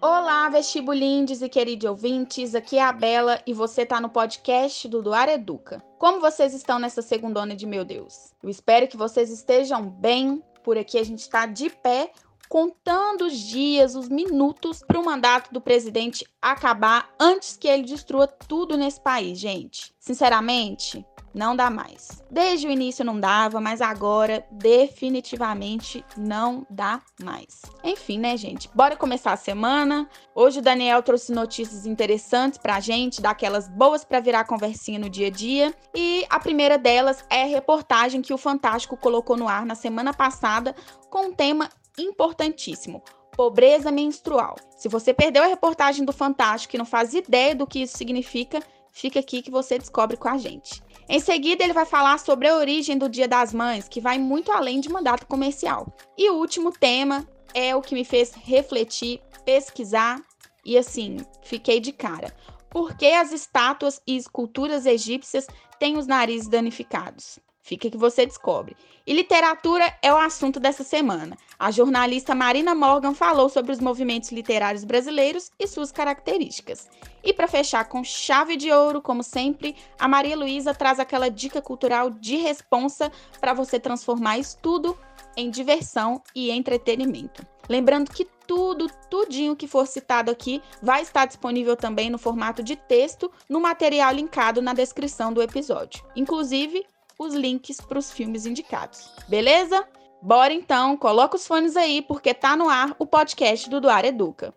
Olá, vestibulindes e queridos ouvintes, aqui é a Bela e você está no podcast do Doar Educa. Como vocês estão nessa segundona de meu Deus? Eu espero que vocês estejam bem, por aqui a gente está de pé, contando os dias, os minutos para o mandato do presidente acabar antes que ele destrua tudo nesse país, gente. Sinceramente, não dá mais. Desde o início não dava, mas agora definitivamente não dá mais. Enfim, né, gente? Bora começar a semana. Hoje o Daniel trouxe notícias interessantes pra gente, daquelas boas para virar conversinha no dia a dia. E a primeira delas é a reportagem que o Fantástico colocou no ar na semana passada com um tema importantíssimo: pobreza menstrual. Se você perdeu a reportagem do Fantástico e não faz ideia do que isso significa, fica aqui que você descobre com a gente. Em seguida, ele vai falar sobre a origem do Dia das Mães, que vai muito além de mandato comercial. E o último tema é o que me fez refletir, pesquisar e assim, fiquei de cara. Por que as estátuas e esculturas egípcias têm os narizes danificados? Fica que você descobre. E literatura é o assunto dessa semana. A jornalista Marina Morgan falou sobre os movimentos literários brasileiros e suas características. E para fechar com chave de ouro, como sempre, a Maria Luísa traz aquela dica cultural de responsa para você transformar estudo em diversão e entretenimento. Lembrando que tudo, tudinho que for citado aqui vai estar disponível também no formato de texto no material linkado na descrição do episódio. Inclusive, os links para os filmes indicados. Beleza? Bora então, coloca os fones aí porque tá no ar o podcast do Duar Educa.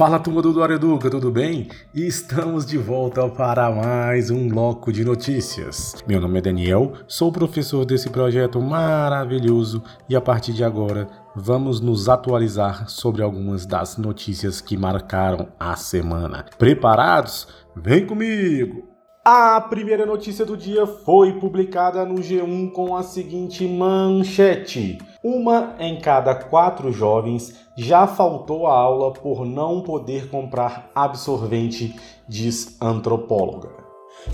Fala turma do Dória Educa, tudo bem? Estamos de volta para mais um bloco de notícias. Meu nome é Daniel, sou professor desse projeto maravilhoso e a partir de agora vamos nos atualizar sobre algumas das notícias que marcaram a semana. Preparados? Vem comigo! A primeira notícia do dia foi publicada no G1 com a seguinte manchete: Uma em cada quatro jovens já faltou a aula por não poder comprar absorvente, diz antropóloga.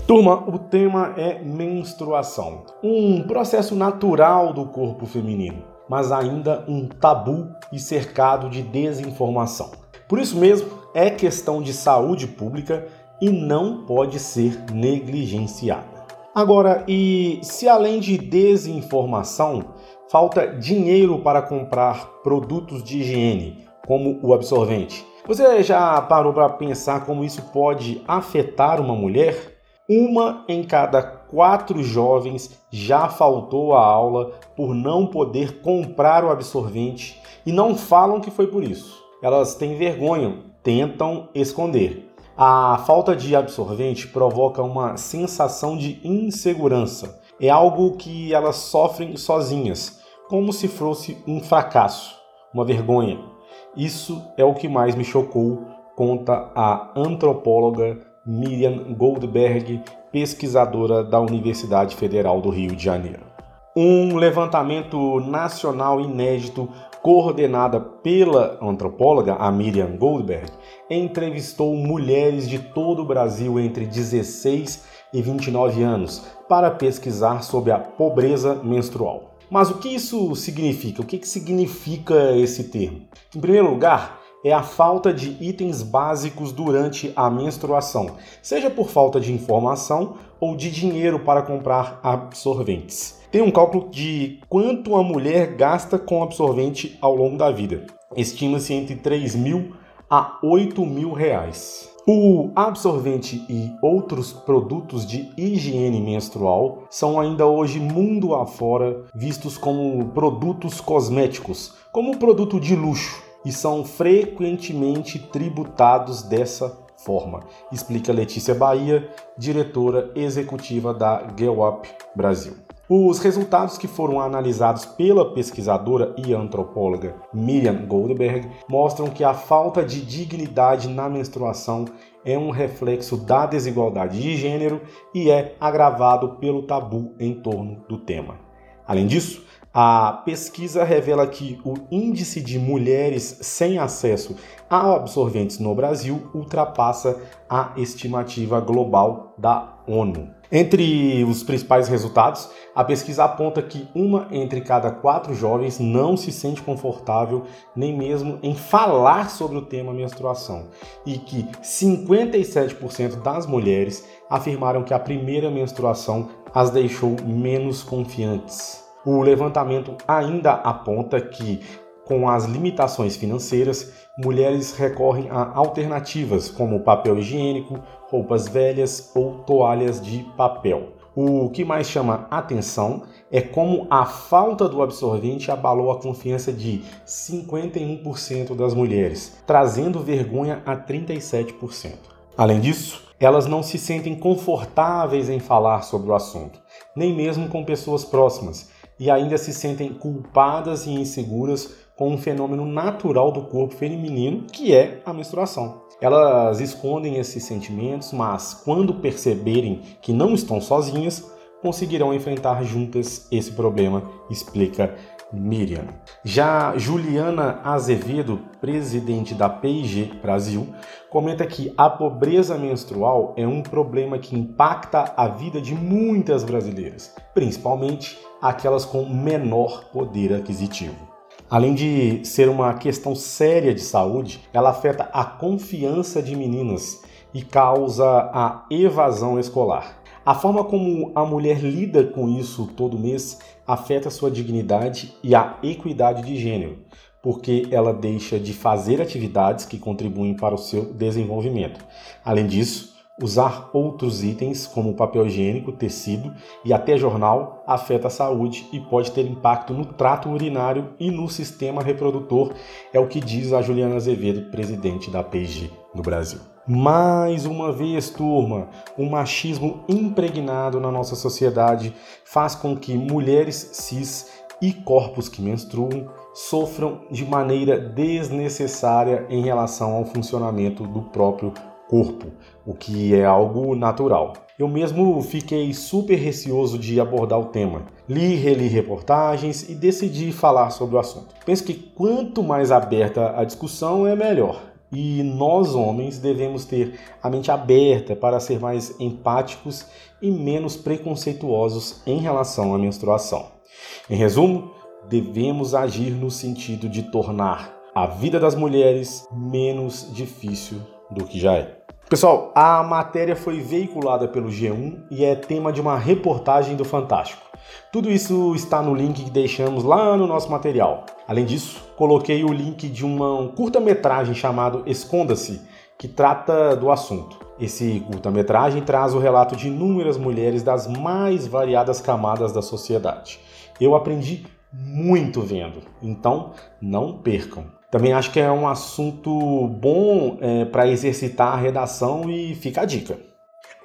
Turma, o tema é menstruação, um processo natural do corpo feminino, mas ainda um tabu e cercado de desinformação. Por isso mesmo, é questão de saúde pública e não pode ser negligenciada. Agora, e se além de desinformação, falta dinheiro para comprar produtos de higiene, como o absorvente? Você já parou para pensar como isso pode afetar uma mulher? Uma em cada quatro jovens já faltou à aula por não poder comprar o absorvente e não falam que foi por isso. Elas têm vergonha, tentam esconder. A falta de absorvente provoca uma sensação de insegurança. É algo que elas sofrem sozinhas, como se fosse um fracasso, uma vergonha. Isso é o que mais me chocou, conta a antropóloga Miriam Goldberg, pesquisadora da Universidade Federal do Rio de Janeiro. Um levantamento nacional inédito coordenada pela antropóloga a Miriam Goldberg, entrevistou mulheres de todo o Brasil entre 16 e 29 anos para pesquisar sobre a pobreza menstrual. Mas o que isso significa? O que, que significa esse termo? Em primeiro lugar, é a falta de itens básicos durante a menstruação, seja por falta de informação ou de dinheiro para comprar absorventes. Tem um cálculo de quanto a mulher gasta com absorvente ao longo da vida. Estima-se entre 3 mil a 8 mil reais. O absorvente e outros produtos de higiene menstrual são ainda hoje mundo afora vistos como produtos cosméticos, como produto de luxo e são frequentemente tributados dessa forma, explica Letícia Bahia, diretora executiva da GEWAP Brasil. Os resultados que foram analisados pela pesquisadora e antropóloga Miriam Goldberg mostram que a falta de dignidade na menstruação é um reflexo da desigualdade de gênero e é agravado pelo tabu em torno do tema. Além disso, a pesquisa revela que o índice de mulheres sem acesso a absorventes no Brasil ultrapassa a estimativa global da ONU. Entre os principais resultados, a pesquisa aponta que uma entre cada quatro jovens não se sente confortável nem mesmo em falar sobre o tema menstruação e que 57% das mulheres afirmaram que a primeira menstruação as deixou menos confiantes. O levantamento ainda aponta que, com as limitações financeiras, mulheres recorrem a alternativas como papel higiênico, roupas velhas ou toalhas de papel. O que mais chama atenção é como a falta do absorvente abalou a confiança de 51% das mulheres, trazendo vergonha a 37%. Além disso, elas não se sentem confortáveis em falar sobre o assunto, nem mesmo com pessoas próximas, e ainda se sentem culpadas e inseguras com um fenômeno natural do corpo feminino, que é a menstruação. Elas escondem esses sentimentos, mas quando perceberem que não estão sozinhas, conseguirão enfrentar juntas esse problema, explica Miriam. Já Juliana Azevedo, presidente da PIG Brasil, comenta que a pobreza menstrual é um problema que impacta a vida de muitas brasileiras, principalmente aquelas com menor poder aquisitivo. Além de ser uma questão séria de saúde, ela afeta a confiança de meninas e causa a evasão escolar. A forma como a mulher lida com isso todo mês afeta sua dignidade e a equidade de gênero, porque ela deixa de fazer atividades que contribuem para o seu desenvolvimento. Além disso, Usar outros itens, como papel higiênico, tecido e até jornal, afeta a saúde e pode ter impacto no trato urinário e no sistema reprodutor, é o que diz a Juliana Azevedo, presidente da PG no Brasil. Mais uma vez, turma, o machismo impregnado na nossa sociedade faz com que mulheres cis e corpos que menstruam sofram de maneira desnecessária em relação ao funcionamento do próprio corpo, o que é algo natural. Eu mesmo fiquei super receoso de abordar o tema. Li, reli reportagens e decidi falar sobre o assunto. Penso que quanto mais aberta a discussão é melhor. E nós homens devemos ter a mente aberta para ser mais empáticos e menos preconceituosos em relação à menstruação. Em resumo, devemos agir no sentido de tornar a vida das mulheres menos difícil do que já é. Pessoal, a matéria foi veiculada pelo G1 e é tema de uma reportagem do Fantástico. Tudo isso está no link que deixamos lá no nosso material. Além disso, coloquei o link de uma curta-metragem chamado Esconda-se, que trata do assunto. Esse curta-metragem traz o relato de inúmeras mulheres das mais variadas camadas da sociedade. Eu aprendi muito vendo, então não percam. Também acho que é um assunto bom é, para exercitar a redação e fica a dica.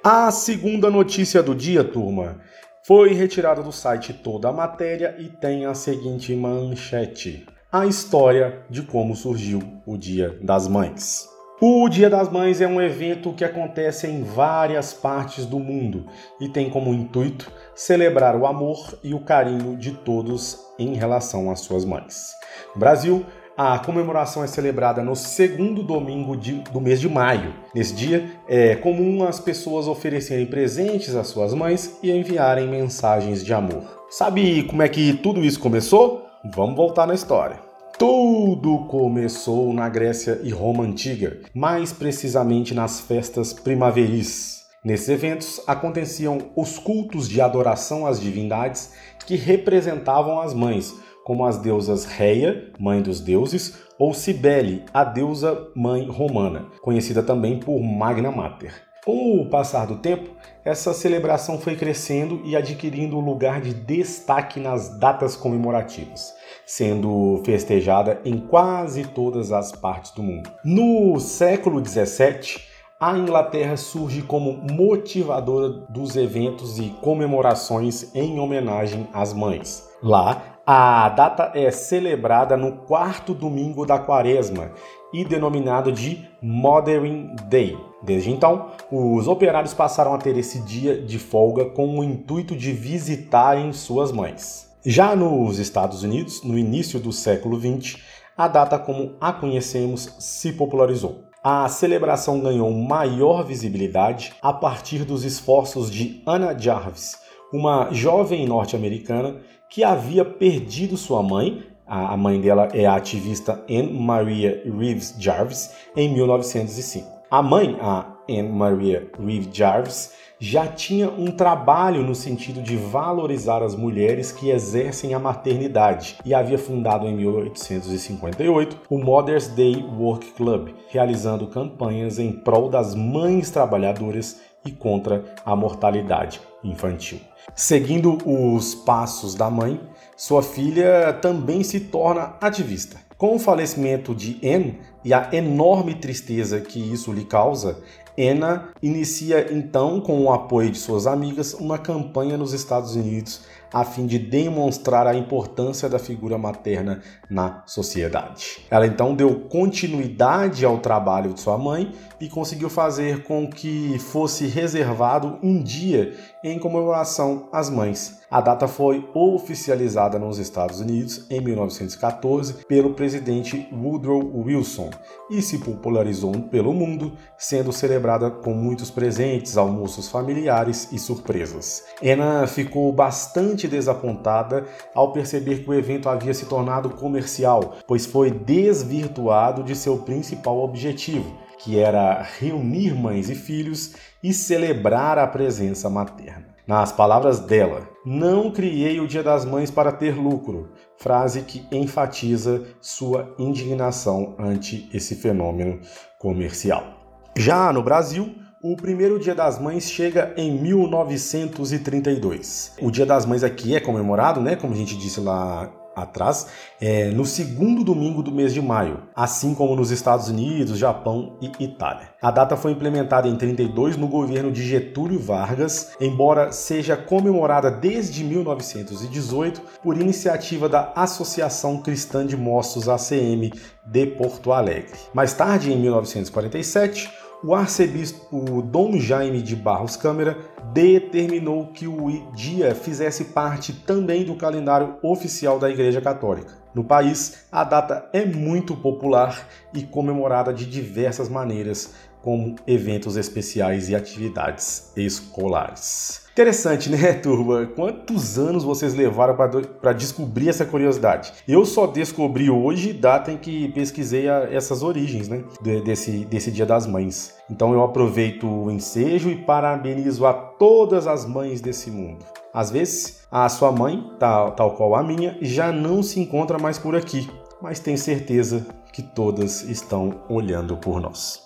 A segunda notícia do dia, turma, foi retirada do site toda a matéria e tem a seguinte manchete: A história de como surgiu o Dia das Mães. O Dia das Mães é um evento que acontece em várias partes do mundo e tem como intuito celebrar o amor e o carinho de todos em relação às suas mães. No Brasil, a comemoração é celebrada no segundo domingo de, do mês de maio. Nesse dia, é comum as pessoas oferecerem presentes às suas mães e enviarem mensagens de amor. Sabe como é que tudo isso começou? Vamos voltar na história. Tudo começou na Grécia e Roma antiga, mais precisamente nas festas primaveris. Nesses eventos aconteciam os cultos de adoração às divindades que representavam as mães, como as deusas Reia, mãe dos deuses, ou Cibele, a deusa mãe romana, conhecida também por Magna Mater. Com o passar do tempo, essa celebração foi crescendo e adquirindo lugar de destaque nas datas comemorativas, sendo festejada em quase todas as partes do mundo. No século XVII, a Inglaterra surge como motivadora dos eventos e comemorações em homenagem às mães. Lá, a data é celebrada no quarto domingo da quaresma e denominado de Mothering Day. Desde então, os operários passaram a ter esse dia de folga com o intuito de visitarem suas mães. Já nos Estados Unidos, no início do século XX, a data como a conhecemos se popularizou. A celebração ganhou maior visibilidade a partir dos esforços de Anna Jarvis, uma jovem norte-americana que havia perdido sua mãe, a mãe dela é a ativista Anne Maria Reeves Jarvis, em 1905. A mãe, a Anne Maria Reeves Jarvis, já tinha um trabalho no sentido de valorizar as mulheres que exercem a maternidade e havia fundado em 1858 o Mother's Day Work Club, realizando campanhas em prol das mães trabalhadoras e contra a mortalidade infantil. Seguindo os passos da mãe, sua filha também se torna ativista. Com o falecimento de Anne e a enorme tristeza que isso lhe causa, Anna inicia então, com o apoio de suas amigas, uma campanha nos Estados Unidos a fim de demonstrar a importância da figura materna na sociedade. Ela então deu continuidade ao trabalho de sua mãe e conseguiu fazer com que fosse reservado um dia em comemoração às mães. A data foi oficializada nos Estados Unidos em 1914 pelo presidente Woodrow Wilson e se popularizou pelo mundo, sendo celebrada com muitos presentes, almoços familiares e surpresas. Anna ficou bastante desapontada ao perceber que o evento havia se tornado comercial, pois foi desvirtuado de seu principal objetivo, que era reunir mães e filhos e celebrar a presença materna. Nas palavras dela, não criei o Dia das Mães para ter lucro, frase que enfatiza sua indignação ante esse fenômeno comercial. Já no Brasil, o primeiro Dia das Mães chega em 1932. O Dia das Mães aqui é comemorado, né, como a gente disse lá atrás, é, no segundo domingo do mês de maio, assim como nos Estados Unidos, Japão e Itália. A data foi implementada em 32 no governo de Getúlio Vargas, embora seja comemorada desde 1918 por iniciativa da Associação Cristã de Mostos ACM de Porto Alegre. Mais tarde, em 1947, o arcebispo Dom Jaime de Barros Câmara determinou que o dia fizesse parte também do calendário oficial da Igreja Católica. No país, a data é muito popular e comemorada de diversas maneiras, como eventos especiais e atividades escolares. Interessante, né, turma? Quantos anos vocês levaram para descobrir essa curiosidade? Eu só descobri hoje, data em que pesquisei a, essas origens, né, desse, desse Dia das Mães. Então eu aproveito o ensejo e parabenizo a todas as mães desse mundo. Às vezes, a sua mãe, tal, tal qual a minha, já não se encontra mais por aqui, mas tenho certeza que todas estão olhando por nós.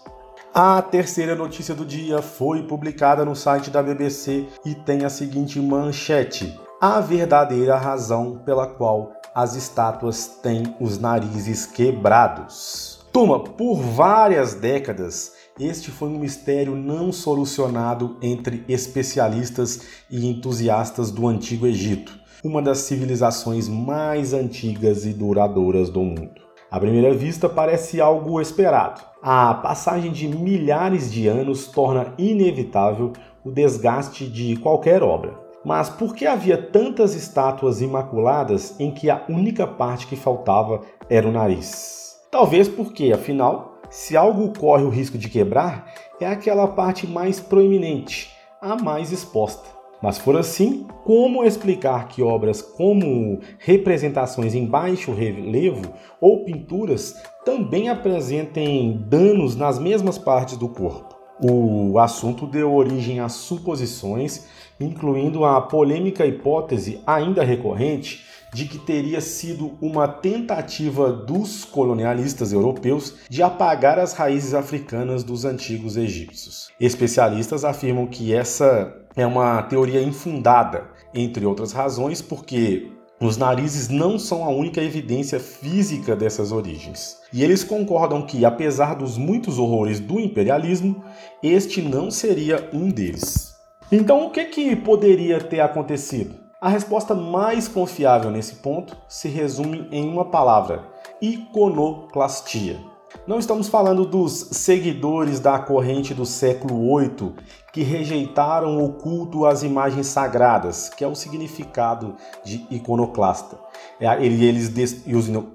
A terceira notícia do dia foi publicada no site da BBC e tem a seguinte manchete: A verdadeira razão pela qual as estátuas têm os narizes quebrados. Turma, por várias décadas, este foi um mistério não solucionado entre especialistas e entusiastas do Antigo Egito, uma das civilizações mais antigas e duradouras do mundo. À primeira vista, parece algo esperado. A passagem de milhares de anos torna inevitável o desgaste de qualquer obra. Mas por que havia tantas estátuas imaculadas em que a única parte que faltava era o nariz? Talvez porque, afinal, se algo corre o risco de quebrar, é aquela parte mais proeminente, a mais exposta. Mas for assim, como explicar que obras como representações em baixo relevo ou pinturas também apresentem danos nas mesmas partes do corpo? O assunto deu origem a suposições, incluindo a polêmica hipótese ainda recorrente de que teria sido uma tentativa dos colonialistas europeus de apagar as raízes africanas dos antigos egípcios. Especialistas afirmam que essa é uma teoria infundada, entre outras razões, porque Os narizes não são a única evidência física dessas origens. E eles concordam que, apesar dos muitos horrores do imperialismo, este não seria um deles. Então, o que, que poderia ter acontecido? A resposta mais confiável nesse ponto se resume em uma palavra: iconoclastia. Não estamos falando dos seguidores da corrente do século VIII que rejeitaram o culto às imagens sagradas, que é o significado de iconoclasta. É, eles,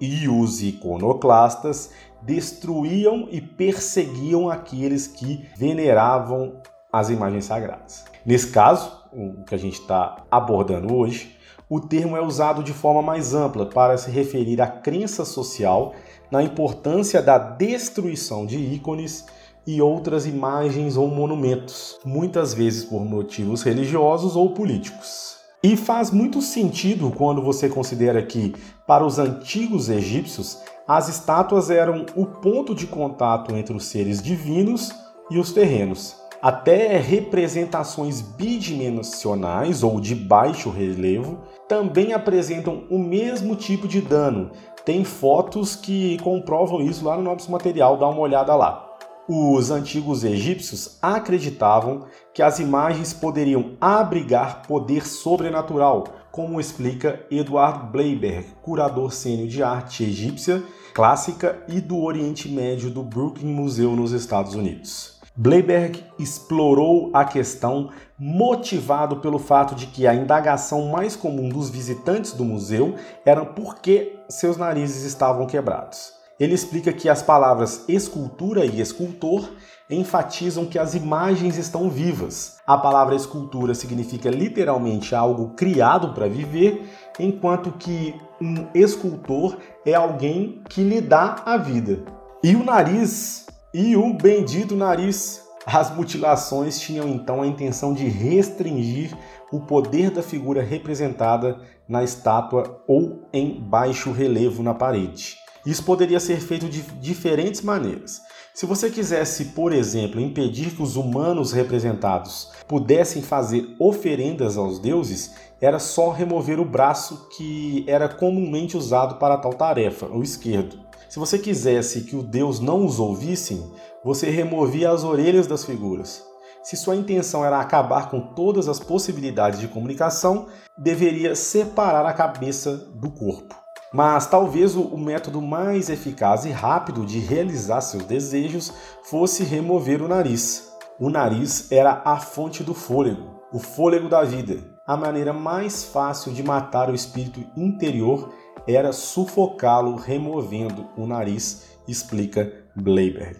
e os iconoclastas destruíam e perseguiam aqueles que veneravam as imagens sagradas. Nesse caso, o que a gente está abordando hoje, o termo é usado de forma mais ampla para se referir à crença social na importância da destruição de ícones e outras imagens ou monumentos, muitas vezes por motivos religiosos ou políticos. E faz muito sentido quando você considera que, para os antigos egípcios, as estátuas eram o ponto de contato entre os seres divinos e os terrenos. Até representações bidimensionais ou de baixo relevo também apresentam o mesmo tipo de dano, tem fotos que comprovam isso lá no nosso material, dá uma olhada lá. Os antigos egípcios acreditavam que as imagens poderiam abrigar poder sobrenatural, como explica Eduard Bleiberg, curador sênior de arte egípcia clássica e do Oriente Médio do Brooklyn Museu nos Estados Unidos. Bleiberg explorou a questão motivado pelo fato de que a indagação mais comum dos visitantes do museu era por que seus narizes estavam quebrados. Ele explica que as palavras escultura e escultor enfatizam que as imagens estão vivas. A palavra escultura significa literalmente algo criado para viver, enquanto que um escultor é alguém que lhe dá a vida. E o nariz e o bendito nariz. As mutilações tinham então a intenção de restringir o poder da figura representada na estátua ou em baixo relevo na parede. Isso poderia ser feito de diferentes maneiras. Se você quisesse, por exemplo, impedir que os humanos representados pudessem fazer oferendas aos deuses, era só remover o braço que era comumente usado para tal tarefa, o esquerdo. Se você quisesse que o Deus não os ouvissem, você removia as orelhas das figuras. Se sua intenção era acabar com todas as possibilidades de comunicação, deveria separar a cabeça do corpo. Mas talvez o método mais eficaz e rápido de realizar seus desejos fosse remover o nariz. O nariz era a fonte do fôlego, o fôlego da vida. A maneira mais fácil de matar o espírito interior era sufocá-lo removendo o nariz, explica Bleiberg.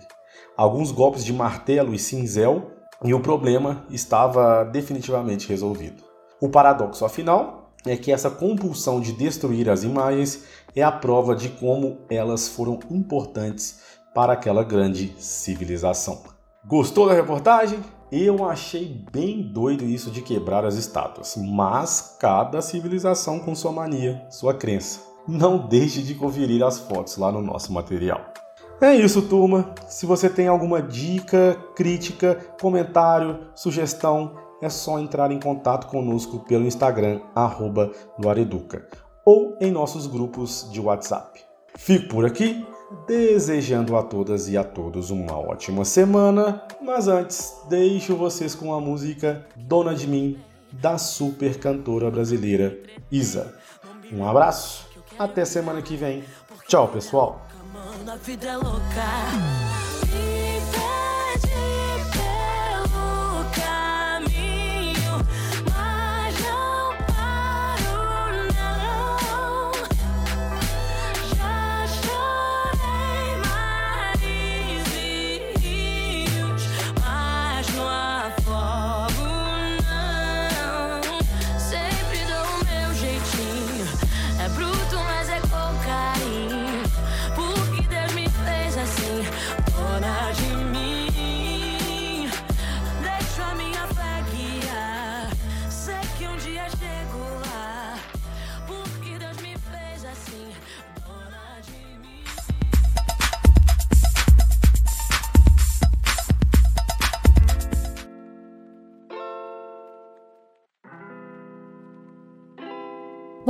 Alguns golpes de martelo e cinzel e o problema estava definitivamente resolvido. O paradoxo, afinal, é que essa compulsão de destruir as imagens é a prova de como elas foram importantes para aquela grande civilização. Gostou da reportagem? Eu achei bem doido isso de quebrar as estátuas, mas cada civilização com sua mania, sua crença não deixe de conferir as fotos lá no nosso material. É isso, turma. Se você tem alguma dica, crítica, comentário, sugestão, é só entrar em contato conosco pelo Instagram, arroba ou em nossos grupos de WhatsApp. Fico por aqui, desejando a todas e a todos uma ótima semana, mas antes, deixo vocês com a música Dona de Mim, da super cantora brasileira Isa. Um abraço! Até semana que vem. Tchau, pessoal.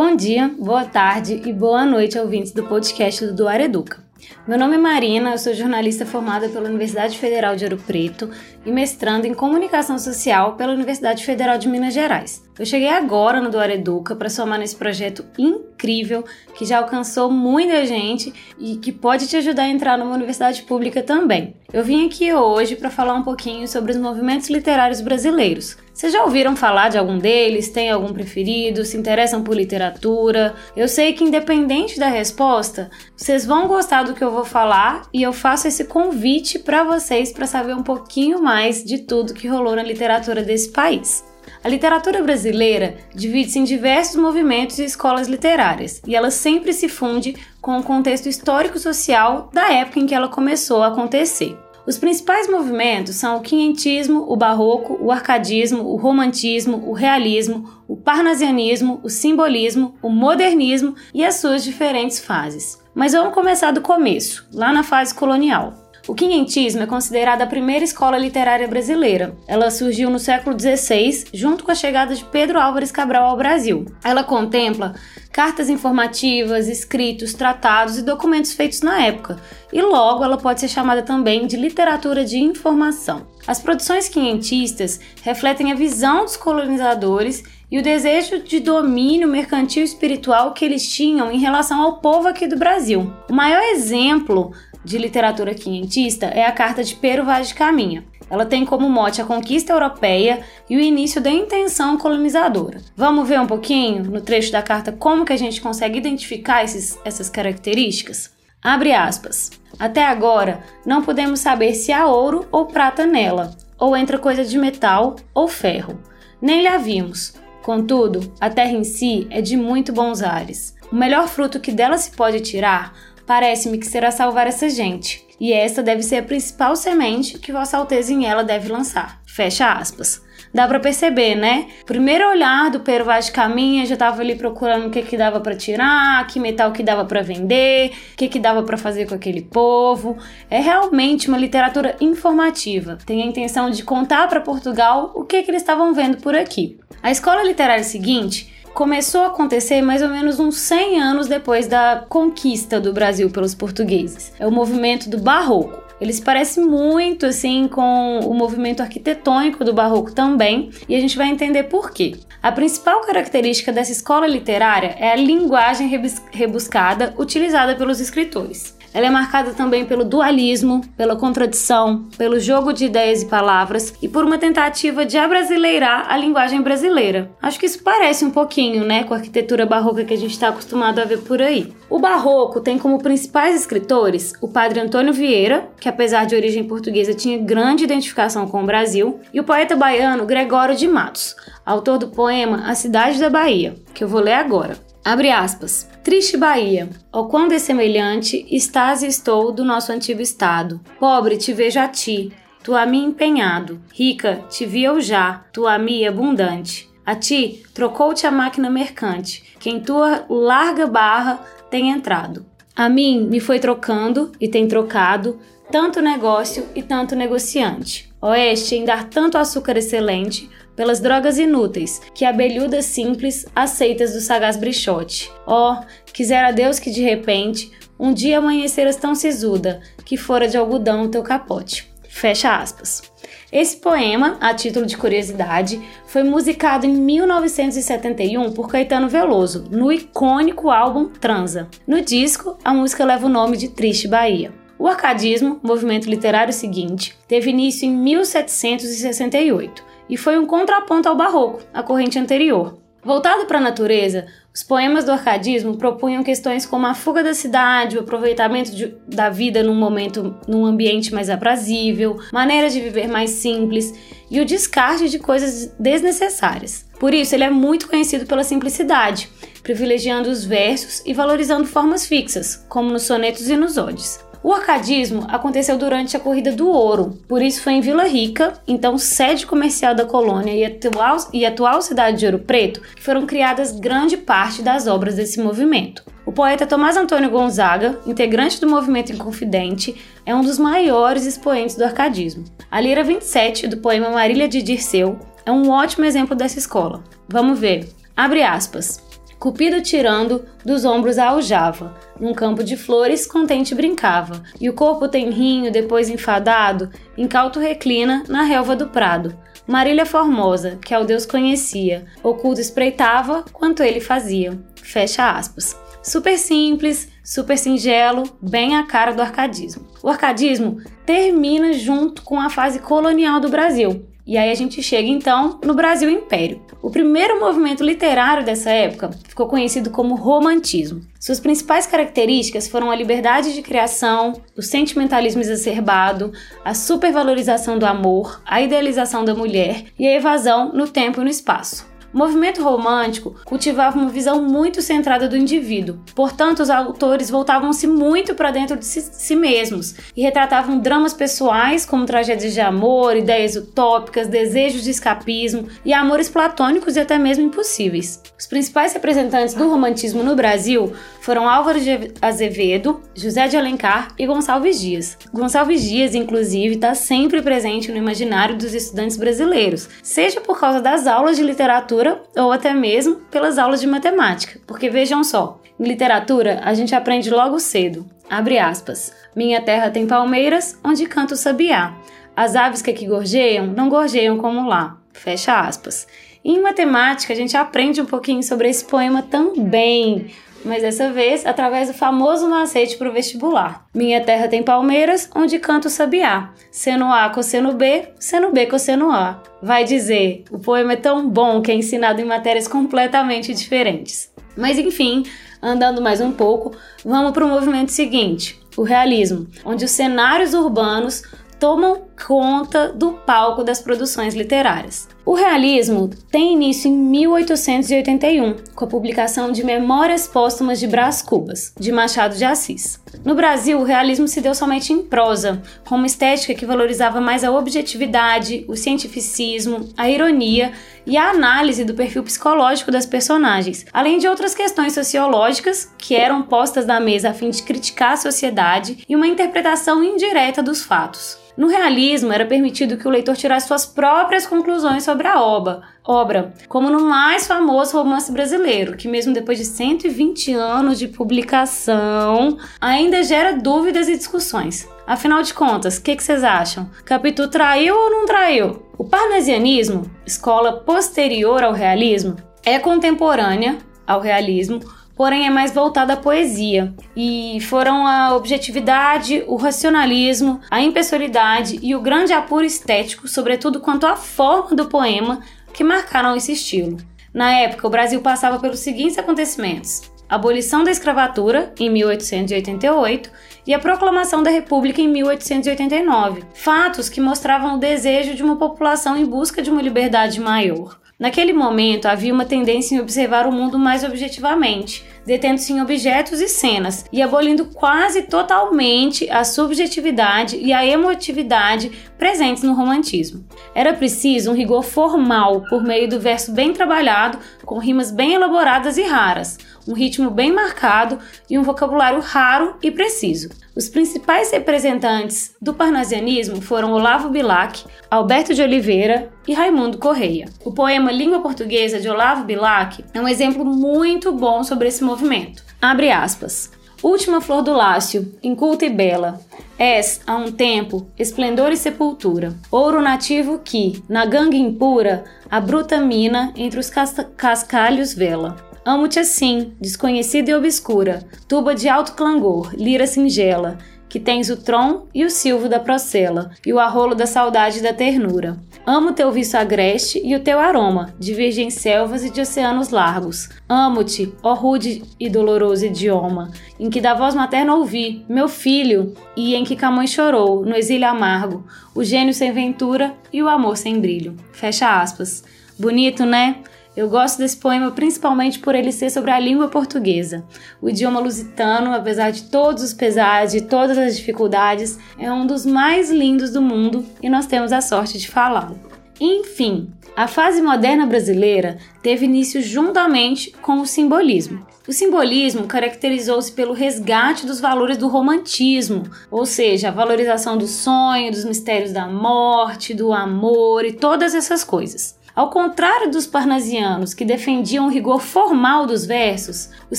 Bom dia, boa tarde e boa noite, ouvintes do podcast do Duar Educa. Meu nome é Marina, eu sou jornalista formada pela Universidade Federal de Ouro Preto e mestrando em Comunicação Social pela Universidade Federal de Minas Gerais. Eu cheguei agora no Duar Educa para somar nesse projeto incrível que já alcançou muita gente e que pode te ajudar a entrar numa universidade pública também. Eu vim aqui hoje para falar um pouquinho sobre os movimentos literários brasileiros. Vocês já ouviram falar de algum deles? Tem algum preferido? Se interessam por literatura? Eu sei que, independente da resposta, vocês vão gostar do que eu vou falar e eu faço esse convite para vocês para saber um pouquinho mais de tudo que rolou na literatura desse país. A literatura brasileira divide-se em diversos movimentos e escolas literárias, e ela sempre se funde com o contexto histórico-social da época em que ela começou a acontecer. Os principais movimentos são o quinhentismo, o barroco, o arcadismo, o romantismo, o realismo, o parnasianismo, o simbolismo, o modernismo e as suas diferentes fases. Mas vamos começar do começo, lá na fase colonial. O quinhentismo é considerada a primeira escola literária brasileira. Ela surgiu no século XVI, junto com a chegada de Pedro Álvares Cabral ao Brasil. Ela contempla cartas informativas, escritos, tratados e documentos feitos na época, e logo ela pode ser chamada também de literatura de informação. As produções quinhentistas refletem a visão dos colonizadores e o desejo de domínio mercantil espiritual que eles tinham em relação ao povo aqui do Brasil. O maior exemplo de literatura quinhentista é a Carta de Pero Vaz de Caminha. Ela tem como mote a conquista europeia e o início da intenção colonizadora. Vamos ver um pouquinho no trecho da carta como que a gente consegue identificar esses, essas características? Abre aspas. Até agora, não podemos saber se há ouro ou prata nela, ou entra coisa de metal ou ferro. Nem lhe vimos. Contudo, a terra em si é de muito bons ares. O melhor fruto que dela se pode tirar Parece-me que será salvar essa gente, e essa deve ser a principal semente que Vossa Alteza em ela deve lançar. Fecha aspas. Dá para perceber, né? Primeiro olhar do Pero Vaz de Caminha já tava ali procurando o que que dava para tirar, que metal que dava para vender, o que que dava para fazer com aquele povo. É realmente uma literatura informativa. Tem a intenção de contar para Portugal o que que eles estavam vendo por aqui. A escola literária seguinte começou a acontecer mais ou menos uns 100 anos depois da conquista do Brasil pelos portugueses. É o movimento do Barroco. Ele se parece muito assim com o movimento arquitetônico do Barroco também, e a gente vai entender por quê. A principal característica dessa escola literária é a linguagem rebuscada utilizada pelos escritores. Ela é marcada também pelo dualismo, pela contradição, pelo jogo de ideias e palavras e por uma tentativa de abrasileirar a linguagem brasileira. Acho que isso parece um pouquinho, né, com a arquitetura barroca que a gente está acostumado a ver por aí. O barroco tem como principais escritores o padre Antônio Vieira, que apesar de origem portuguesa tinha grande identificação com o Brasil, e o poeta baiano Gregório de Matos, autor do poema A Cidade da Bahia, que eu vou ler agora. Abre aspas. Triste Bahia, ó quão dessemelhante estás e estou do nosso antigo estado. Pobre te vejo a ti, tu a mim empenhado. Rica te vi eu já, tu a mim abundante. A ti trocou-te a máquina mercante, que em tua larga barra tem entrado. A mim me foi trocando e tem trocado tanto negócio e tanto negociante. Oeste em dar tanto açúcar excelente, pelas drogas inúteis que abelhudas simples aceitas do sagaz brichote. Oh, quisera Deus que de repente um dia amanheceras tão sisuda que fora de algodão o teu capote. Fecha aspas. Esse poema, a título de curiosidade, foi musicado em 1971 por Caetano Veloso, no icônico álbum Transa. No disco, a música leva o nome de Triste Bahia. O arcadismo, movimento literário seguinte, teve início em 1768 e foi um contraponto ao barroco, a corrente anterior. Voltado para a natureza, os poemas do arcadismo propunham questões como a fuga da cidade, o aproveitamento de, da vida num momento, num ambiente mais aprazível, maneiras de viver mais simples e o descarte de coisas desnecessárias. Por isso, ele é muito conhecido pela simplicidade, privilegiando os versos e valorizando formas fixas, como nos sonetos e nos odes. O arcadismo aconteceu durante a Corrida do Ouro, por isso foi em Vila Rica, então sede comercial da colônia e atual, e atual cidade de Ouro Preto, que foram criadas grande parte das obras desse movimento. O poeta Tomás Antônio Gonzaga, integrante do movimento Inconfidente, é um dos maiores expoentes do arcadismo. A Lira 27, do poema Marília de Dirceu, é um ótimo exemplo dessa escola. Vamos ver. Abre aspas. Cupido tirando dos ombros a aljava, num campo de flores contente brincava, e o corpo tenrinho, depois enfadado, incauto reclina na relva do prado. Marília Formosa, que ao Deus conhecia, oculto espreitava quanto ele fazia. Fecha aspas. Super simples, super singelo, bem a cara do arcadismo. O arcadismo termina junto com a fase colonial do Brasil, e aí a gente chega então no Brasil Império. O primeiro movimento literário dessa época ficou conhecido como romantismo. Suas principais características foram a liberdade de criação, o sentimentalismo exacerbado, a supervalorização do amor, a idealização da mulher e a evasão no tempo e no espaço. O movimento romântico cultivava uma visão muito centrada do indivíduo, portanto, os autores voltavam-se muito para dentro de si, si, mesmos e retratavam dramas pessoais, como tragédias de amor, ideias utópicas, desejos de escapismo e amores platônicos e até mesmo impossíveis. Os principais representantes do romantismo no Brasil foram Álvaro de Azevedo, José de Alencar e Gonçalves Dias. Gonçalves Dias, inclusive, está sempre presente no imaginário dos estudantes brasileiros, seja por causa das aulas de literatura literatura ou até mesmo pelas aulas de matemática, porque vejam só, em literatura a gente aprende logo cedo. Abre aspas. Minha terra tem palmeiras, onde canta o sabiá. As aves que aqui gorjeiam não gorjeiam como lá. Fecha aspas. E em matemática a gente aprende um pouquinho sobre esse poema também, mas dessa vez através do famoso macete para o vestibular. Minha terra tem palmeiras, onde canto sabiá. Seno A, cosseno B, seno B, cosseno A. Vai dizer, o poema é tão bom que é ensinado em matérias completamente diferentes. Mas enfim, andando mais um pouco, vamos para o movimento seguinte, o realismo, onde os cenários urbanos tomam conta do palco das produções literárias. O realismo tem início em 1881, com a publicação de Memórias Póstumas de Brás Cubas, de Machado de Assis. No Brasil, o realismo se deu somente em prosa, com uma estética que valorizava mais a objetividade, o cientificismo, a ironia e a análise do perfil psicológico das personagens, além de outras questões sociológicas que eram postas na mesa a fim de criticar a sociedade e uma interpretação indireta dos fatos. No realismo, era permitido que o leitor tirasse suas próprias conclusões sobre a obra, obra, como no mais famoso romance brasileiro, que mesmo depois de 120 anos de publicação, ainda gera dúvidas e discussões. Afinal de contas, o que, que, vocês acham? Capitu traiu ou não traiu? O parnasianismo, escola posterior ao realismo, é contemporânea ao realismo, porém é mais voltada à poesia. E foram a objetividade, o racionalismo, a impessoalidade e o grande apuro estético, sobretudo quanto à forma do poema, que marcaram esse estilo. Na época, o Brasil passava pelos seguintes acontecimentos: a abolição da escravatura, em 1888, e a proclamação da República em 1889, fatos que mostravam o desejo de uma população em busca de uma liberdade maior. Naquele momento, havia uma tendência em observar o mundo mais objetivamente, detendo-se em objetos e cenas e abolindo quase totalmente a subjetividade e a emotividade presentes no romantismo. Era preciso um rigor formal por meio do verso bem trabalhado, com rimas bem elaboradas e raras, um ritmo bem marcado e um vocabulário raro e preciso. Os principais representantes do parnasianismo foram Olavo Bilac, Alberto de Oliveira e Raimundo Correia. O poema Língua Portuguesa de Olavo Bilac é um exemplo muito bom sobre esse movimento. Abre aspas. Última flor do lácio, inculta e bela, és, há um tempo, esplendor e sepultura, ouro nativo que, na gangue impura, a bruta mina entre os cascalhos vela. Amo-te assim, desconhecida e obscura, tuba de alto clangor, lira singela, que tens o tron e o silvo da procela, e o arrolo da saudade e da ternura. Amo teu viço agreste e o teu aroma, de virgens selvas e de oceanos largos. Amo-te, ó rude e doloroso idioma, em que da voz materna ouvi, meu filho, e em que Camões chorou, no exílio amargo, o gênio sem ventura e o amor sem brilho. Fecha aspas. Bonito, né? Eu gosto desse poema principalmente por ele ser sobre a língua portuguesa. O idioma lusitano, apesar de todos os pesares, de todas as dificuldades, é um dos mais lindos do mundo e nós temos a sorte de falá-lo. Enfim, a fase moderna brasileira teve início juntamente com o simbolismo. O simbolismo caracterizou-se pelo resgate dos valores do romantismo, ou seja, a valorização do sonho, dos mistérios da morte, do amor e todas essas coisas. Ao contrário dos parnasianos, que defendiam o rigor formal dos versos, os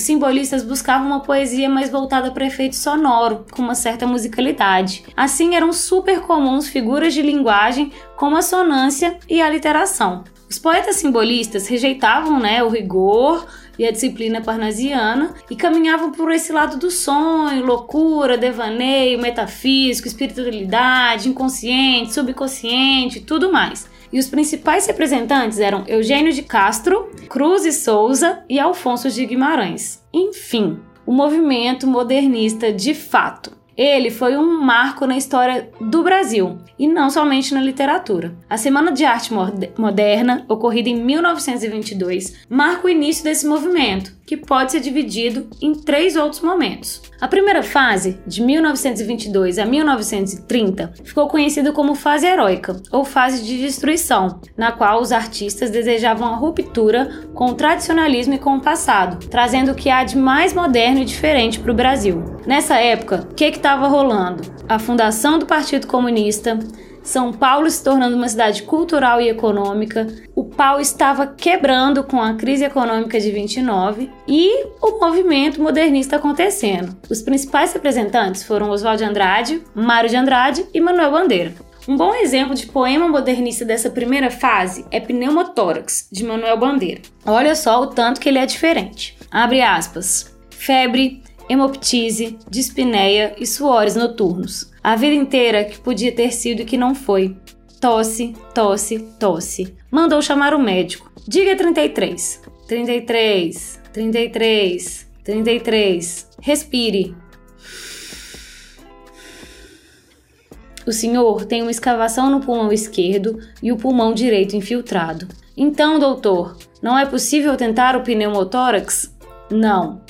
simbolistas buscavam uma poesia mais voltada para efeito sonoro, com uma certa musicalidade. Assim, eram super comuns figuras de linguagem como a sonância e a literação. Os poetas simbolistas rejeitavam né, o rigor e a disciplina parnasiana e caminhavam por esse lado do sonho, loucura, devaneio, metafísico, espiritualidade, inconsciente, subconsciente, tudo mais. E os principais representantes eram Eugênio de Castro, Cruz e Souza e Alfonso de Guimarães. Enfim, o movimento modernista de fato. Ele foi um marco na história do Brasil e não somente na literatura. A Semana de Arte Moderna, ocorrida em 1922, marca o início desse movimento, que pode ser dividido em três outros momentos. A primeira fase, de 1922 a 1930, ficou conhecida como fase heróica ou fase de destruição, na qual os artistas desejavam a ruptura com o tradicionalismo e com o passado, trazendo o que há de mais moderno e diferente para o Brasil. Nessa época, o que estava rolando? A fundação do Partido Comunista, são Paulo se tornando uma cidade cultural e econômica, o pau estava quebrando com a crise econômica de 29 e o movimento modernista acontecendo. Os principais representantes foram Oswald de Andrade, Mário de Andrade e Manuel Bandeira. Um bom exemplo de poema modernista dessa primeira fase é Pneumotórax, de Manuel Bandeira. Olha só o tanto que ele é diferente. Abre aspas. Febre, hemoptise, dispneia e suores noturnos. A vida inteira que podia ter sido e que não foi. Tosse, tosse, tosse. Mandou chamar o médico. Diga 33. 33, 33, 33. Respire. O senhor tem uma escavação no pulmão esquerdo e o pulmão direito infiltrado. Então, doutor, não é possível tentar o pneumotórax? Não.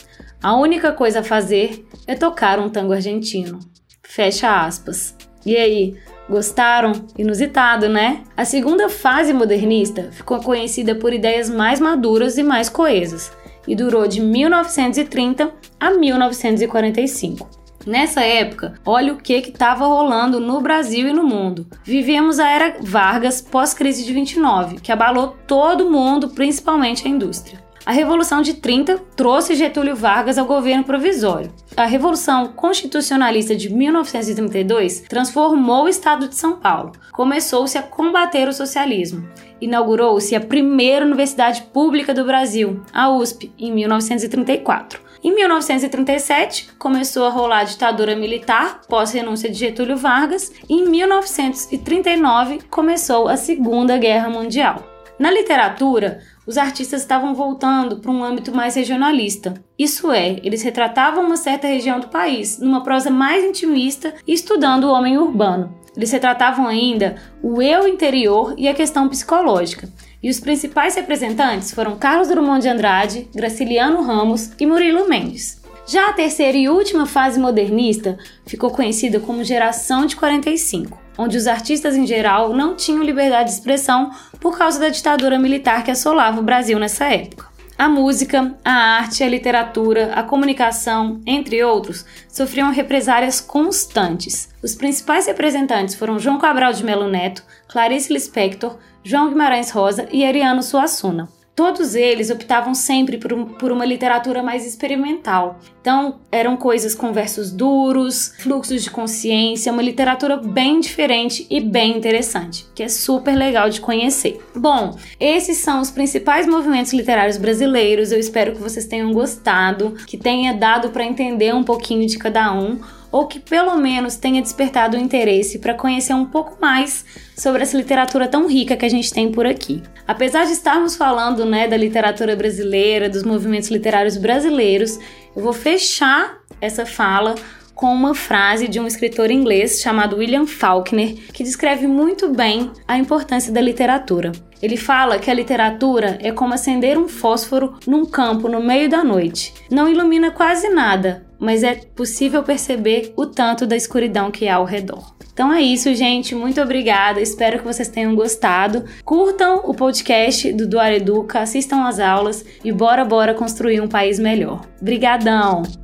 A única coisa a fazer é tocar um tango argentino. Fecha aspas. E aí, gostaram? Inusitado, né? A segunda fase modernista ficou conhecida por ideias mais maduras e mais coesas e durou de 1930 a 1945. Nessa época, olha o que estava rolando no Brasil e no mundo. Vivemos a era Vargas pós-crise de 29, que abalou todo mundo, principalmente a indústria. A Revolução de 30 trouxe Getúlio Vargas ao governo provisório. A Revolução Constitucionalista de 1932 transformou o estado de São Paulo. Começou-se a combater o socialismo. Inaugurou-se a primeira universidade pública do Brasil, a USP, em 1934. Em 1937, começou a rolar a ditadura militar pós-renúncia de Getúlio Vargas, e em 1939 começou a Segunda Guerra Mundial. Na literatura, os artistas estavam voltando para um âmbito mais regionalista. Isso é, eles retratavam uma certa região do país, numa prosa mais intimista e estudando o homem urbano. Eles retratavam ainda o eu interior e a questão psicológica. E os principais representantes foram Carlos Drummond de Andrade, Graciliano Ramos e Murilo Mendes. Já a terceira e última fase modernista ficou conhecida como Geração de 45 onde os artistas em geral não tinham liberdade de expressão por causa da ditadura militar que assolava o Brasil nessa época. A música, a arte, a literatura, a comunicação, entre outros, sofriam represárias constantes. Os principais representantes foram João Cabral de Melo Neto, Clarice Lispector, João Guimarães Rosa e Ariano Suassuna. Todos eles optavam sempre por, um, por, uma literatura mais experimental. Então, eram coisas com versos duros, fluxos de consciência, uma literatura bem diferente e bem interessante, que é super legal de conhecer. Bom, esses são os principais movimentos literários brasileiros. Eu espero que vocês tenham gostado, que tenha dado para entender um pouquinho de cada um ou que pelo menos tenha despertado o interesse para conhecer um pouco mais sobre essa literatura tão rica que a gente tem por aqui. Apesar de estarmos falando né, da literatura brasileira, dos movimentos literários brasileiros, eu vou fechar essa fala com uma frase de um escritor inglês chamado William Faulkner, que descreve muito bem a importância da literatura. Ele fala que a literatura é como acender um fósforo num campo no meio da noite. Não ilumina quase nada, mas é possível perceber o tanto da escuridão que há ao redor. Então é isso, gente. Muito obrigada. Espero que vocês tenham gostado. Curtam o podcast do Duar Educa, assistam às aulas e bora, bora construir um país melhor. Brigadão!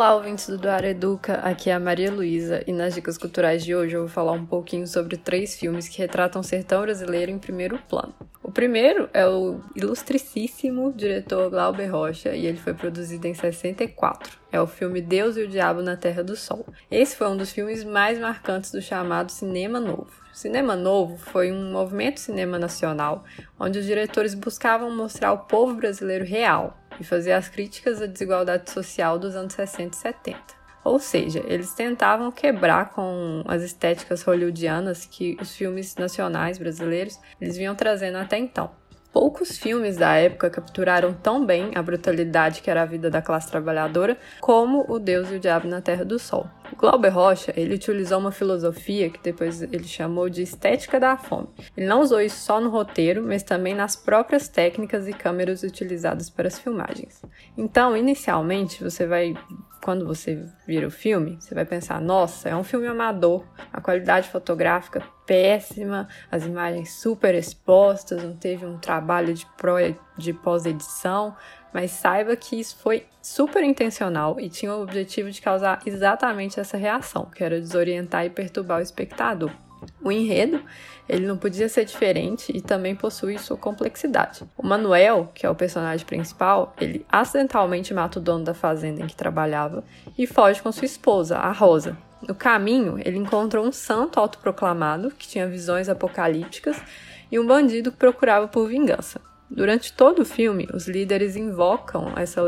Olá, ouvintes do Doar Educa, aqui é a Maria Luísa e nas dicas culturais de hoje eu vou falar um pouquinho sobre três filmes que retratam o sertão brasileiro em primeiro plano. O primeiro é o ilustricíssimo diretor Glauber Rocha e ele foi produzido em 64. É o filme Deus e o Diabo na Terra do Sol. Esse foi um dos filmes mais marcantes do chamado cinema novo. O cinema novo foi um movimento cinema nacional onde os diretores buscavam mostrar o povo brasileiro real, e fazer as críticas à desigualdade social dos anos 60 e 70. Ou seja, eles tentavam quebrar com as estéticas hollywoodianas que os filmes nacionais brasileiros eles vinham trazendo até então. Poucos filmes da época capturaram tão bem a brutalidade que era a vida da classe trabalhadora como O Deus e o Diabo na Terra do Sol. Glauber Rocha, ele utilizou uma filosofia que depois ele chamou de estética da fome. Ele não usou isso só no roteiro, mas também nas próprias técnicas e câmeras utilizadas para as filmagens. Então, inicialmente, você vai quando você vira o filme, você vai pensar: nossa, é um filme amador, a qualidade fotográfica péssima, as imagens super expostas, não teve um trabalho de, de pós-edição, mas saiba que isso foi super intencional e tinha o objetivo de causar exatamente essa reação, que era desorientar e perturbar o espectador. O enredo, ele não podia ser diferente e também possui sua complexidade. O Manuel, que é o personagem principal, ele acidentalmente mata o dono da fazenda em que trabalhava e foge com sua esposa, a Rosa. No caminho, ele encontra um santo autoproclamado que tinha visões apocalípticas e um bandido que procurava por vingança. Durante todo o filme, os líderes invocam essa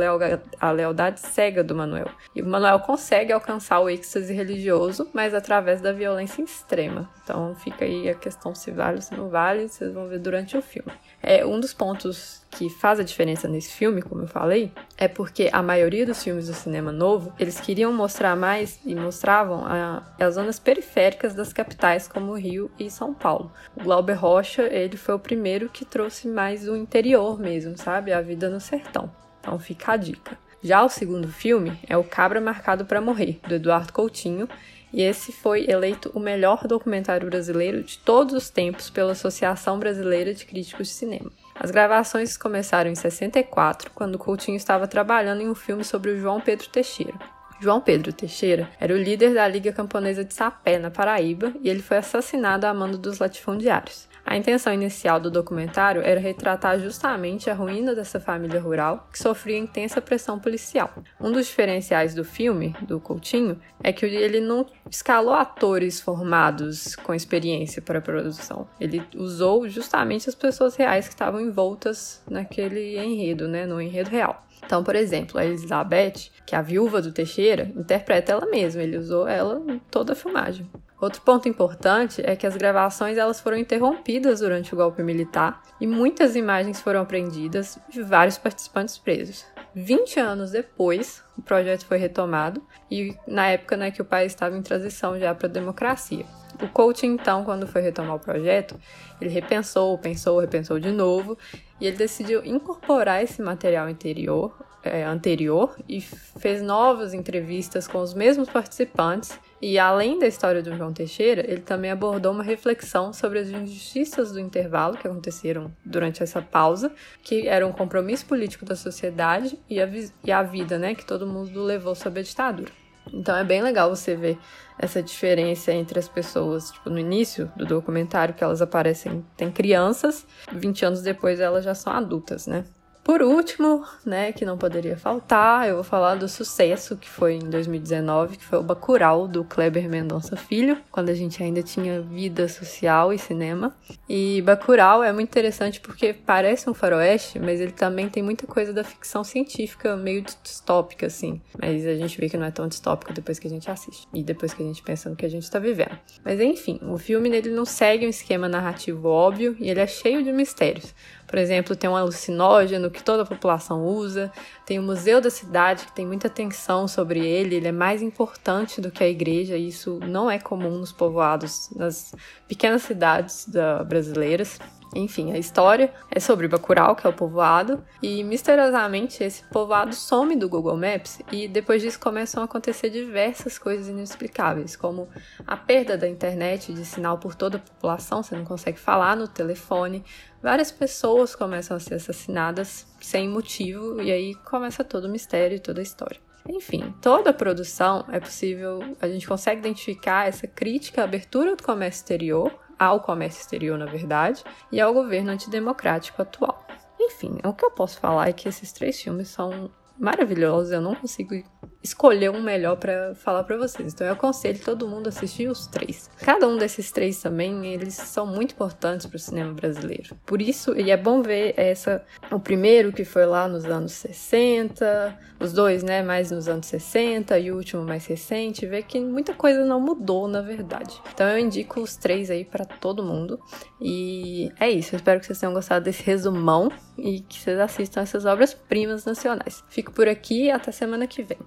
a lealdade cega do Manuel. E o Manuel consegue alcançar o êxtase religioso, mas através da violência extrema. Então fica aí a questão se vale ou se não vale, vocês vão ver durante o filme. É um dos pontos que faz a diferença nesse filme, como eu falei, é porque a maioria dos filmes do cinema novo, eles queriam mostrar mais e mostravam a, as zonas periféricas das capitais como Rio e São Paulo. O Glauber Rocha, ele foi o primeiro que trouxe mais o interior mesmo, sabe? A vida no sertão. Então fica a dica. Já o segundo filme é O Cabra Marcado para Morrer, do Eduardo Coutinho, e esse foi eleito o melhor documentário brasileiro de todos os tempos pela Associação Brasileira de Críticos de Cinema. As gravações começaram em 64, quando Coutinho estava trabalhando em um filme sobre o João Pedro Teixeira. João Pedro Teixeira era o líder da Liga Camponesa de Sapé, na Paraíba, e ele foi assassinado a mando dos latifundiários. A intenção inicial do documentário era retratar justamente a ruína dessa família rural que sofria intensa pressão policial. Um dos diferenciais do filme, do Coutinho, é que ele não escalou atores formados com experiência para a produção. Ele usou justamente as pessoas reais que estavam envoltas naquele enredo, né, no enredo real. Então, por exemplo, a Elizabeth, que é a viúva do Teixeira, interpreta ela mesma, ele usou ela em toda a filmagem. Outro ponto importante é que as gravações elas foram interrompidas durante o golpe militar e muitas imagens foram apreendidas e vários participantes presos. 20 anos depois, o projeto foi retomado e na época né, que o país estava em transição já para a democracia. O coach, então, quando foi retomar o projeto, ele repensou, pensou, repensou de novo e ele decidiu incorporar esse material interior, é, anterior e fez novas entrevistas com os mesmos participantes e além da história do João Teixeira, ele também abordou uma reflexão sobre as injustiças do intervalo que aconteceram durante essa pausa, que era um compromisso político da sociedade e a, e a vida, né, que todo mundo levou sob a ditadura. Então é bem legal você ver essa diferença entre as pessoas, tipo, no início do documentário que elas aparecem, tem crianças, 20 anos depois elas já são adultas, né? Por último, né, que não poderia faltar, eu vou falar do sucesso que foi em 2019, que foi o Bacurau do Kleber Mendonça Filho, quando a gente ainda tinha vida social e cinema. E Bacurau é muito interessante porque parece um faroeste, mas ele também tem muita coisa da ficção científica meio distópica assim. Mas a gente vê que não é tão distópico depois que a gente assiste e depois que a gente pensa no que a gente está vivendo. Mas enfim, o filme nele não segue um esquema narrativo óbvio e ele é cheio de mistérios. Por exemplo, tem um alucinógeno que toda a população usa, tem o Museu da Cidade, que tem muita atenção sobre ele, ele é mais importante do que a igreja, e isso não é comum nos povoados, nas pequenas cidades da, brasileiras. Enfim, a história é sobre Bacurau, que é o povoado, e misteriosamente esse povoado some do Google Maps e depois disso começam a acontecer diversas coisas inexplicáveis, como a perda da internet de sinal por toda a população, você não consegue falar no telefone, várias pessoas começam a ser assassinadas sem motivo e aí começa todo o mistério e toda a história. Enfim, toda a produção é possível, a gente consegue identificar essa crítica à abertura do comércio exterior, ao comércio exterior, na verdade, e ao governo antidemocrático atual. Enfim, o que eu posso falar é que esses três filmes são maravilhosos, eu não consigo escolher um melhor para falar para vocês. Então eu aconselho todo mundo a assistir os três. Cada um desses três também, eles são muito importantes para o cinema brasileiro. Por isso, e é bom ver essa o primeiro que foi lá nos anos 60, os dois, né, mais nos anos 60 e o último mais recente, ver que muita coisa não mudou, na verdade. Então eu indico os três aí para todo mundo. E é isso, eu espero que vocês tenham gostado desse resumão e que vocês assistam essas obras primas nacionais. Fico por aqui e até semana que vem.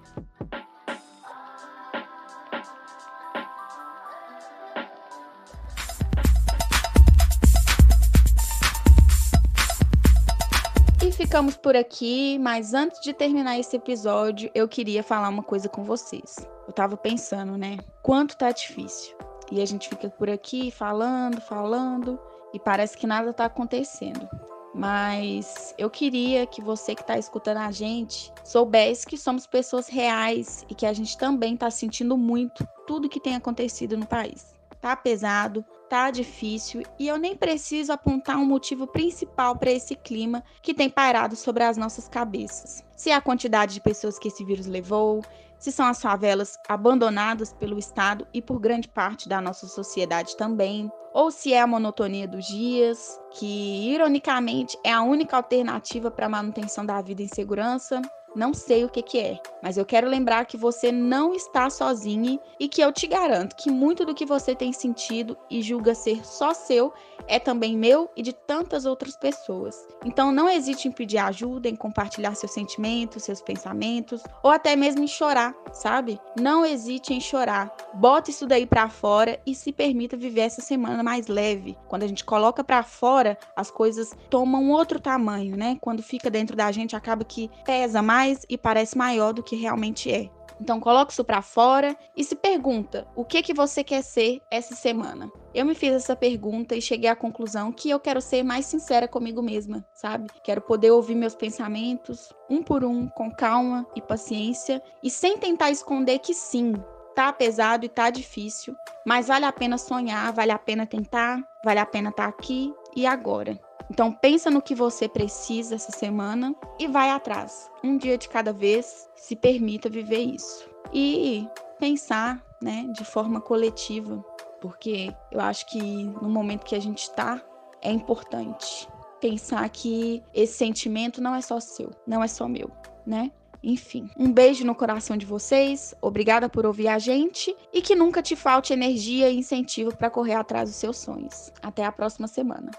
E ficamos por aqui, mas antes de terminar esse episódio, eu queria falar uma coisa com vocês. Eu tava pensando, né? Quanto tá difícil. E a gente fica por aqui falando, falando, e parece que nada tá acontecendo. Mas eu queria que você que está escutando a gente soubesse que somos pessoas reais e que a gente também está sentindo muito tudo que tem acontecido no país. Tá pesado, tá difícil e eu nem preciso apontar um motivo principal para esse clima que tem pairado sobre as nossas cabeças. Se é a quantidade de pessoas que esse vírus levou, se são as favelas abandonadas pelo Estado e por grande parte da nossa sociedade também, ou se é a monotonia dos dias, que ironicamente é a única alternativa para a manutenção da vida em segurança, não sei o que, que é, mas eu quero lembrar que você não está sozinho e que eu te garanto que muito do que você tem sentido e julga ser só seu é também meu e de tantas outras pessoas. Então não hesite em pedir ajuda, em compartilhar seus sentimentos, seus pensamentos ou até mesmo em chorar, sabe? Não hesite em chorar. Bota isso daí para fora e se permita viver essa semana mais leve. Quando a gente coloca para fora, as coisas tomam outro tamanho, né? Quando fica dentro da gente, acaba que pesa mais e parece maior do que realmente é. Então coloque isso para fora e se pergunta: o que que você quer ser essa semana? Eu me fiz essa pergunta e cheguei à conclusão que eu quero ser mais sincera comigo mesma, sabe? Quero poder ouvir meus pensamentos um por um, com calma e paciência e sem tentar esconder que sim, tá pesado e tá difícil, mas vale a pena sonhar, vale a pena tentar, vale a pena estar tá aqui e agora. Então pensa no que você precisa essa semana e vai atrás. Um dia de cada vez, se permita viver isso. E pensar, né, de forma coletiva, porque eu acho que no momento que a gente está é importante pensar que esse sentimento não é só seu, não é só meu, né? Enfim, um beijo no coração de vocês, obrigada por ouvir a gente e que nunca te falte energia e incentivo para correr atrás dos seus sonhos. Até a próxima semana.